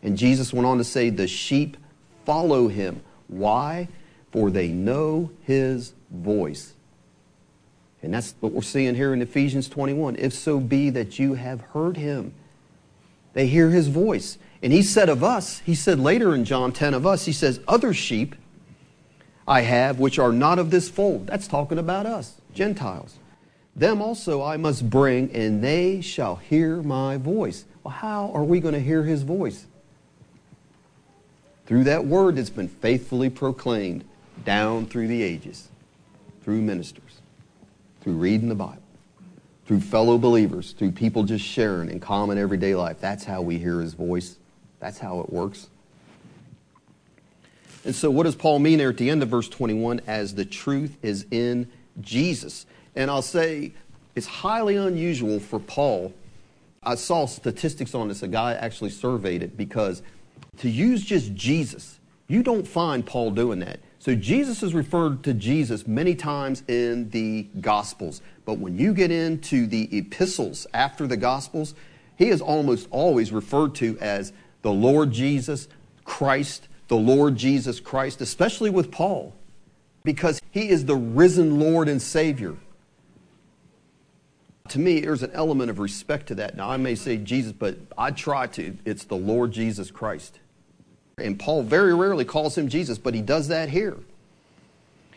And Jesus went on to say, the sheep follow him. Why? For they know his voice. And that's what we're seeing here in Ephesians 21. If so be that you have heard him, they hear his voice. And he said of us, he said later in John 10 of us, he says, Other sheep I have which are not of this fold. That's talking about us, Gentiles. Them also I must bring, and they shall hear my voice. Well, how are we going to hear his voice? Through that word that's been faithfully proclaimed down through the ages, through ministers through reading the Bible, through fellow believers, through people just sharing in common everyday life. That's how we hear his voice. That's how it works. And so, what does Paul mean there at the end of verse 21? As the truth is in Jesus. And I'll say it's highly unusual for Paul. I saw statistics on this. A guy actually surveyed it because to use just Jesus, you don't find Paul doing that. So Jesus is referred to Jesus many times in the Gospels. But when you get into the epistles after the Gospels, he is almost always referred to as the Lord Jesus Christ, the Lord Jesus Christ, especially with Paul, because he is the risen Lord and Savior. To me, there's an element of respect to that. Now, I may say Jesus, but I try to. It's the Lord Jesus Christ. And Paul very rarely calls him Jesus, but he does that here.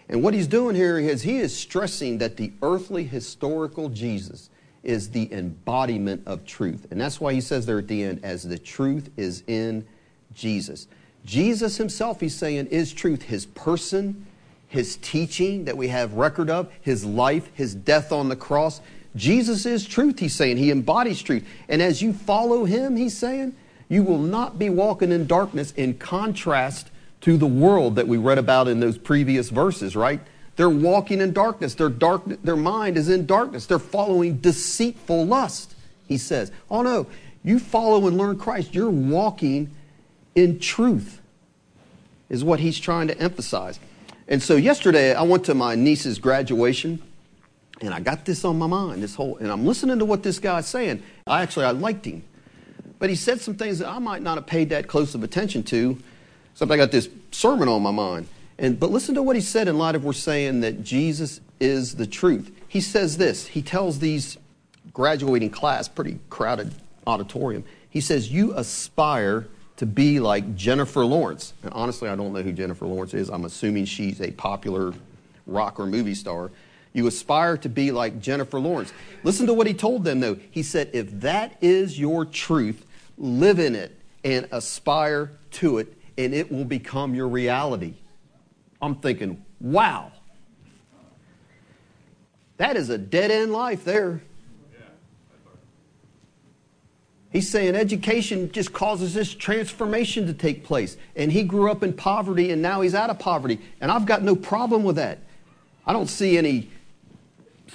And what he's doing here is he is stressing that the earthly historical Jesus is the embodiment of truth. And that's why he says there at the end, as the truth is in Jesus. Jesus himself, he's saying, is truth. His person, his teaching that we have record of, his life, his death on the cross. Jesus is truth, he's saying. He embodies truth. And as you follow him, he's saying, you will not be walking in darkness in contrast to the world that we read about in those previous verses, right? They're walking in darkness. Their, dark, their mind is in darkness. They're following deceitful lust, he says. Oh no, You follow and learn Christ. You're walking in truth, is what he's trying to emphasize. And so yesterday, I went to my niece's graduation, and I got this on my mind, this whole, and I'm listening to what this guy's saying. I actually, I liked him. But he said some things that I might not have paid that close of attention to. So I got this sermon on my mind. And, but listen to what he said in light of we're saying that Jesus is the truth. He says this. He tells these graduating class, pretty crowded auditorium, he says, You aspire to be like Jennifer Lawrence. And honestly, I don't know who Jennifer Lawrence is. I'm assuming she's a popular rock or movie star. You aspire to be like Jennifer Lawrence. Listen to what he told them, though. He said, If that is your truth, live in it and aspire to it, and it will become your reality. I'm thinking, wow. That is a dead end life there. He's saying education just causes this transformation to take place. And he grew up in poverty and now he's out of poverty. And I've got no problem with that. I don't see any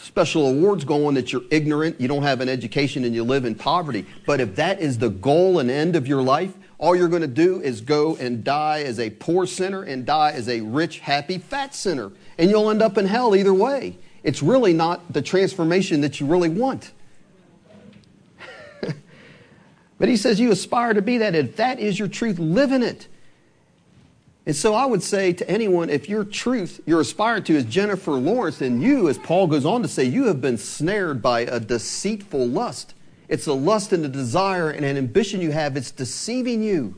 special awards going that you're ignorant, you don't have an education, and you live in poverty. But if that is the goal and end of your life, all you're going to do is go and die as a poor sinner and die as a rich, happy, fat sinner. And you'll end up in hell either way. It's really not the transformation that you really want. *laughs* But he says you aspire to be that. If that is your truth, live in it. And so I would say to anyone, if your truth you're aspiring to is Jennifer Lawrence, then you, as Paul goes on to say, you have been snared by a deceitful lust. It's a lust and a desire and an ambition you have. It's deceiving you.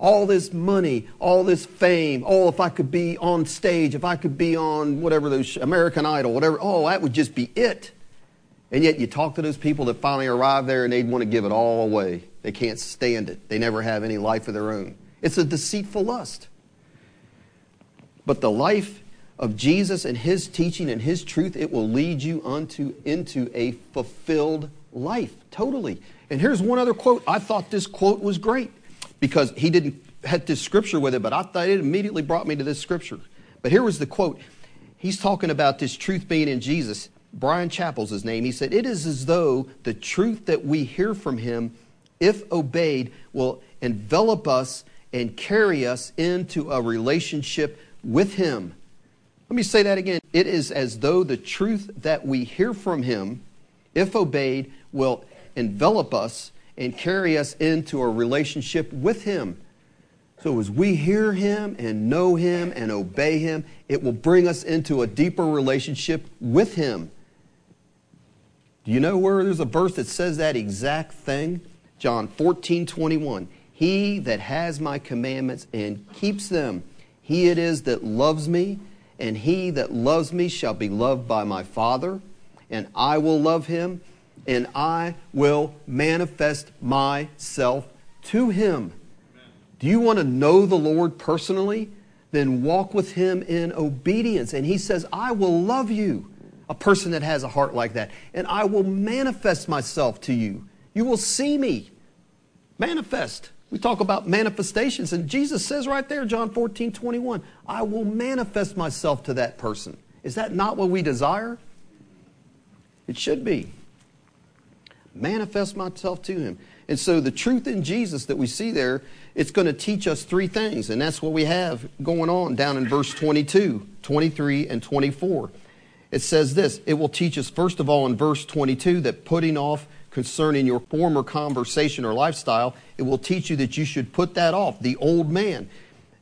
All this money, all this fame, oh, if I could be on stage, if I could be on whatever those American Idol, whatever, oh, that would just be it. And yet you talk to those people that finally arrive there and they'd want to give it all away. They can't stand it. They never have any life of their own. It's a deceitful lust. But the life of Jesus and his teaching and his truth, it will lead you onto into a fulfilled life. Totally. And here's one other quote. I thought this quote was great because he didn't had this scripture with it, but I thought it immediately brought me to this scripture. But here was the quote. He's talking about this truth being in Jesus. Bryan Chapell's his name. He said, It is as though the truth that we hear from him, if obeyed, will envelop us and carry us into a relationship with him. Let me say that again. It is as though the truth that we hear from him, if obeyed, will envelop us and carry us into a relationship with him. So, as we hear Him and know Him and obey Him, it will bring us into a deeper relationship with Him. Do you know where there's a verse that says that exact thing? John 14, 21. He that has my commandments and keeps them, he it is that loves me, and he that loves me shall be loved by my Father, and I will love him, and I will manifest myself to him. Do you want to know the Lord personally? Then walk with him in obedience. And he says, I will love you a person that has a heart like that. And I will manifest myself to you. You will see me. Manifest. We talk about manifestations, and Jesus says right there, John 14, 21, I will manifest myself to that person. Is that not what we desire? It should be. Manifest myself to him. And so the truth in Jesus that we see there, it's going to teach us three things. And that's what we have going on down in verse 22, 23, and 24 it says this it will teach us, first of all, in verse 22, that putting off concerning your former conversation or lifestyle, it will teach you that you should put that off, the old man.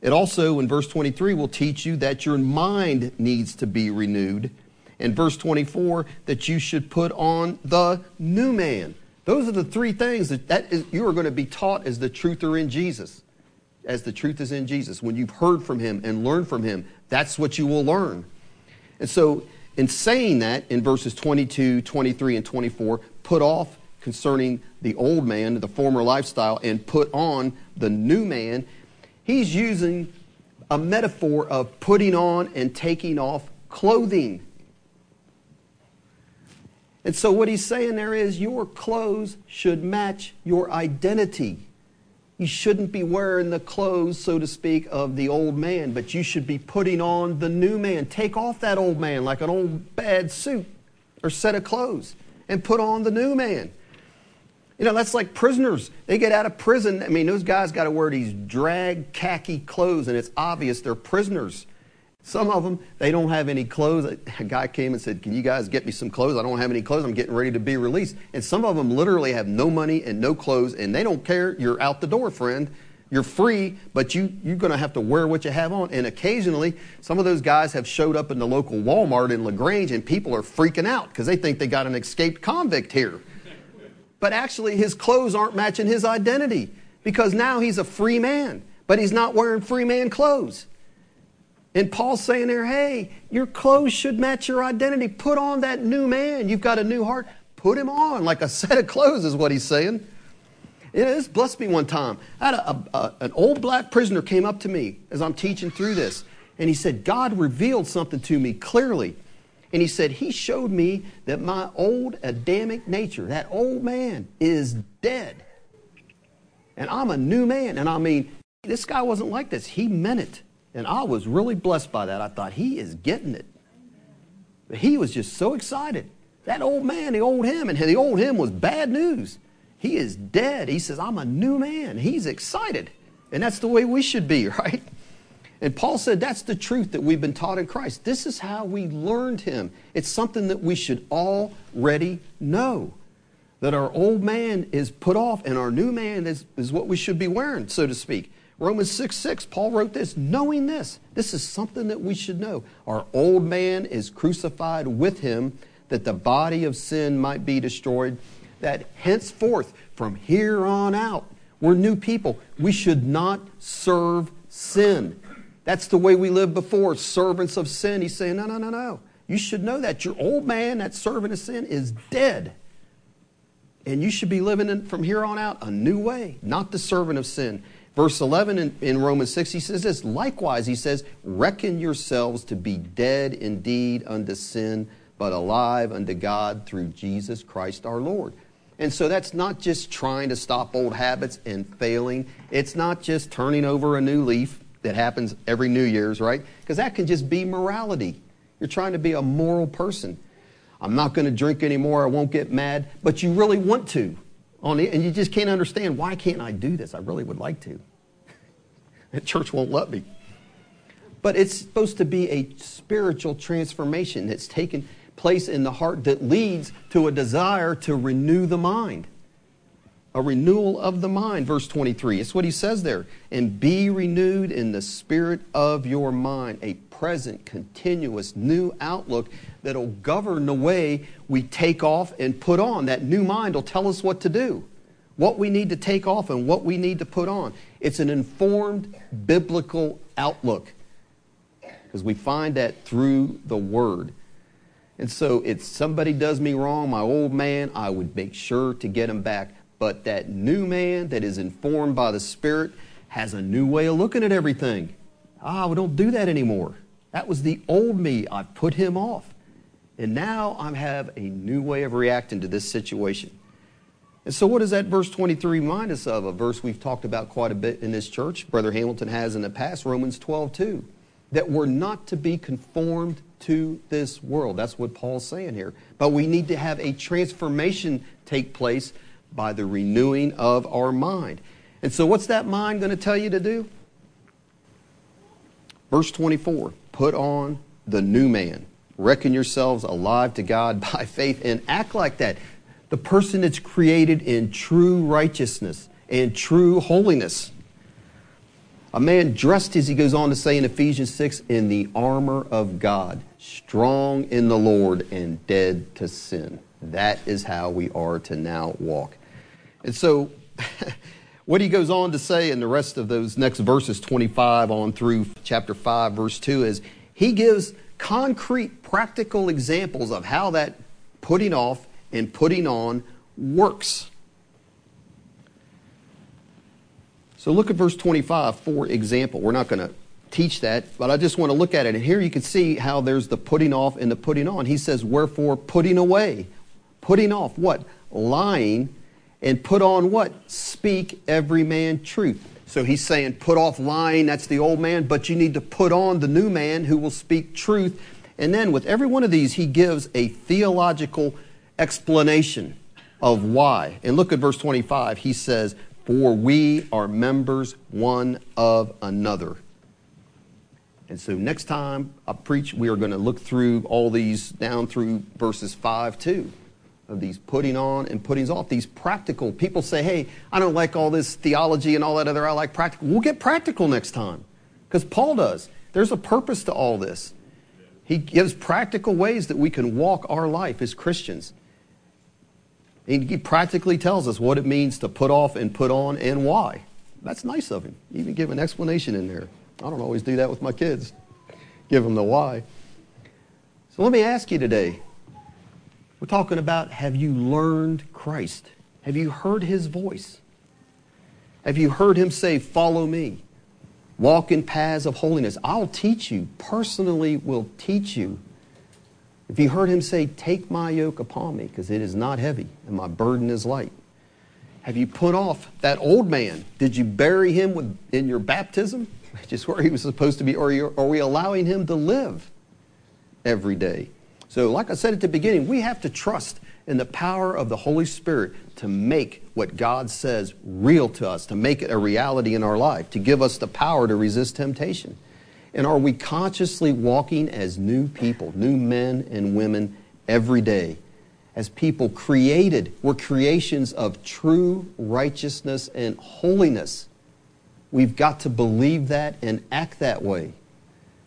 It also, in verse 23, will teach you that your mind needs to be renewed. In verse 24, that you should put on the new man. Those are the three things that, that is, you are going to be taught as the truth are in Jesus. As the truth is in Jesus. When you've heard from him and learned from him, that's what you will learn. And so in saying that, in verses 22, 23, and 24, put off concerning the old man, the former lifestyle, and put on the new man, he's using a metaphor of putting on and taking off clothing. And so, what he's saying there is your clothes should match your identity. You shouldn't be wearing the clothes, so to speak, of the old man, but you should be putting on the new man. Take off that old man like an old bad suit or set of clothes and put on the new man. You know, that's like prisoners. They get out of prison. I mean, those guys got to wear these drag khaki clothes, and it's obvious they're prisoners. Some of them, they don't have any clothes. A guy came and said, Can you guys get me some clothes? I don't have any clothes. I'm getting ready to be released. And some of them literally have no money and no clothes, and they don't care. You're out the door, friend. You're free, but you, you're going to have to wear what you have on. And occasionally, some of those guys have showed up in the local Walmart in LaGrange, and people are freaking out because they think they got an escaped convict here. But actually, his clothes aren't matching his identity because now he's a free man, but he's not wearing free man clothes. And Paul's saying there, hey, your clothes should match your identity. Put on that new man. You've got a new heart. Put him on like a set of clothes, is what he's saying. Yeah, this blessed me one time. I had a, a, an old black prisoner came up to me as I'm teaching through this, and he said, God revealed something to me clearly. And he said, He showed me that my old Adamic nature, that old man, is dead. And I'm a new man. And I mean, this guy wasn't like this. He meant it. And I was really blessed by that. I thought, he is getting it. He was just so excited. That old man, the old him, and the old him was bad news. He is dead. He says, I'm a new man. He's excited. And that's the way we should be, *laughs* right? And Paul said that's the truth that we've been taught in Christ. This is how we learned him. It's something that we should already know. That our old man is put off and our new man is, is what we should be wearing, so to speak. Romans 6 6, Paul wrote this, knowing this. This is something that we should know. Our old man is crucified with him, that the body of sin might be destroyed, that henceforth, from here on out, we're new people. We should not serve sin. That's the way we lived before, servants of sin. He's saying, no, no, no, no. You should know that your old man, that servant of sin, is dead. And you should be living in, from here on out a new way, not the servant of sin. Verse 11 in, in, Romans 6, he says this Likewise, he says, Reckon yourselves to be dead indeed unto sin, but alive unto God through Jesus Christ our Lord. And so that's not just trying to stop old habits and failing, it's not just turning over a new leaf that happens every New Year's, right? Because that can just be morality. You're trying to be a moral person. I'm not going to drink anymore, I won't get mad, but you really want to. On the, and you just can't understand why can't I do this? I really would like to. *laughs* the church won't let me. But it's supposed to be a spiritual transformation that's taken place in the heart that leads to a desire to renew the mind. A renewal of the mind, verse 23. It's what he says there. And be renewed in the spirit of your mind, a present, continuous, new outlook that'll govern the way we take off and put on. That new mind will tell us what to do, what we need to take off and what we need to put on. It's an informed biblical outlook because we find that through the Word. And so if somebody does me wrong, my old man, I would make sure to get him back. But that new man that is informed by the Spirit has a new way of looking at everything. Ah, we don't do that anymore. That was the old me. I put him off. And now I have a new way of reacting to this situation. And so, what does that verse 23 remind us of? A verse we've talked about quite a bit in this church. Brother Hamilton has in the past, Romans 12, 2. That we're not to be conformed to this world. That's what Paul's saying here. But we need to have a transformation take place by the renewing of our mind. And so, what's that mind going to tell you to do? Verse 24 Put on the new man. Reckon yourselves alive to God *laughs* by faith and act like that. The person that's created in true righteousness and true holiness. A man dressed, as he goes on to say in Ephesians 6, in the armor of God, strong in the Lord and dead to sin. That is how we are to now walk. And so, *laughs* what he goes on to say in the rest of those next verses, 25 on through chapter 5, verse 2, is he gives concrete, practical examples of how that putting off and putting on works. So look at verse 25 for example. We're not going to teach that, but I just want to look at it. And here you can see how there's the putting off and the putting on. He says, Wherefore, putting away. Putting off what? Lying. And put on what? Speak every man truth. So he's saying, put off lying, that's the old man, but you need to put on the new man who will speak truth. And then with every one of these, he gives a theological explanation of why. And look at verse 25. He says, For we are members one of another. And so next time I preach, we are going to look through all these down through verses 5 2 of these putting on and puttings off, these practical. People say, hey, I don't like all this theology and all that other, I like practical. We'll get practical next time because Paul does. There's a purpose to all this. He gives practical ways that we can walk our life as Christians. He practically tells us what it means to put off and put on and why. That's nice of him. Even give an explanation in there. I don't always do that with my kids. Give them the why. So let me ask you today we're talking about have you learned Christ? Have you heard his voice? Have you heard him say, Follow me? Walk in paths of holiness. I'll teach you, personally, will teach you. If you heard him say, Take my yoke upon me, because it is not heavy and my burden is light. Have you put off that old man? Did you bury him with, in your baptism, *laughs* just where he was supposed to be? Or are we allowing him to live every day? So, like I said at the beginning, we have to trust in the power of the Holy Spirit to make what God says real to us, to make it a reality in our life, to give us the power to resist temptation. And are we consciously walking as new people, new men and women every day? As people created, we're creations of true righteousness and holiness. We've got to believe that and act that way.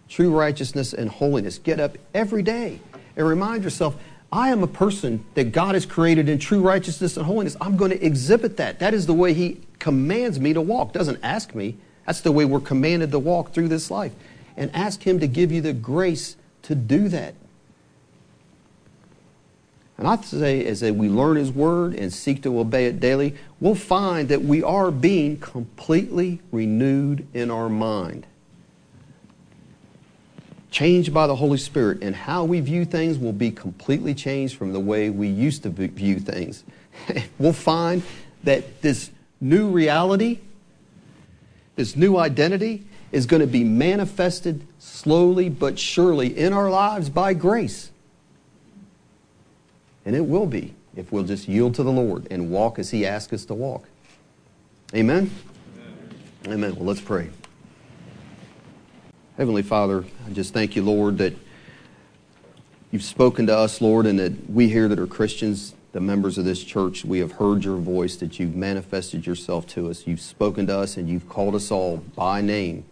True righteousness and holiness. Get up every day and remind yourself, I am a person that God has created in true righteousness and holiness. I'm going to exhibit that. That is the way He commands me to walk. Doesn't ask me. That's the way we're commanded to walk through this life. And ask Him to give you the grace to do that. And I say, as we learn His Word and seek to obey it daily, we'll find that we are being completely renewed in our mind changed by the Holy Spirit, and how we view things will be completely changed from the way we used to view things. *laughs* we'll find that this new reality, this new identity, is going to be manifested slowly but surely in our lives by grace. And it will be if we'll just yield to the Lord and walk as He asks us to walk. Amen? Amen. Amen. Well, let's pray. Heavenly Father, I just thank you, Lord, that you've spoken to us, Lord, and that we here that are Christians, the members of this church, we have heard your voice, that you've manifested yourself to us. You've spoken to us, and you've called us all by name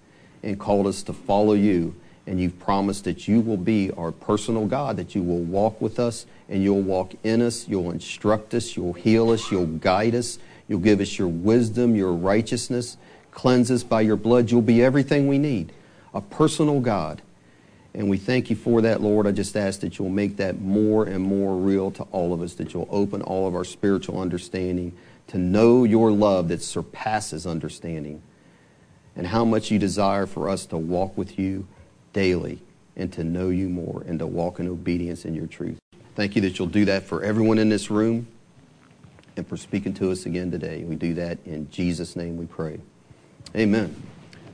and called us to follow you. And you've promised that you will be our personal God, that you will walk with us and you'll walk in us, you'll instruct us, you'll heal us, you'll guide us, you'll give us your wisdom, your righteousness, cleanse us by your blood. You'll be everything we need a personal God. And we thank you for that, Lord. I just ask that you'll make that more and more real to all of us, that you'll open all of our spiritual understanding to know your love that surpasses understanding, and how much you desire for us to walk with you daily and to know you more and to walk in obedience in your truth. Thank you that you'll do that for everyone in this room and for speaking to us again today. We do that in Jesus' name we pray. Amen.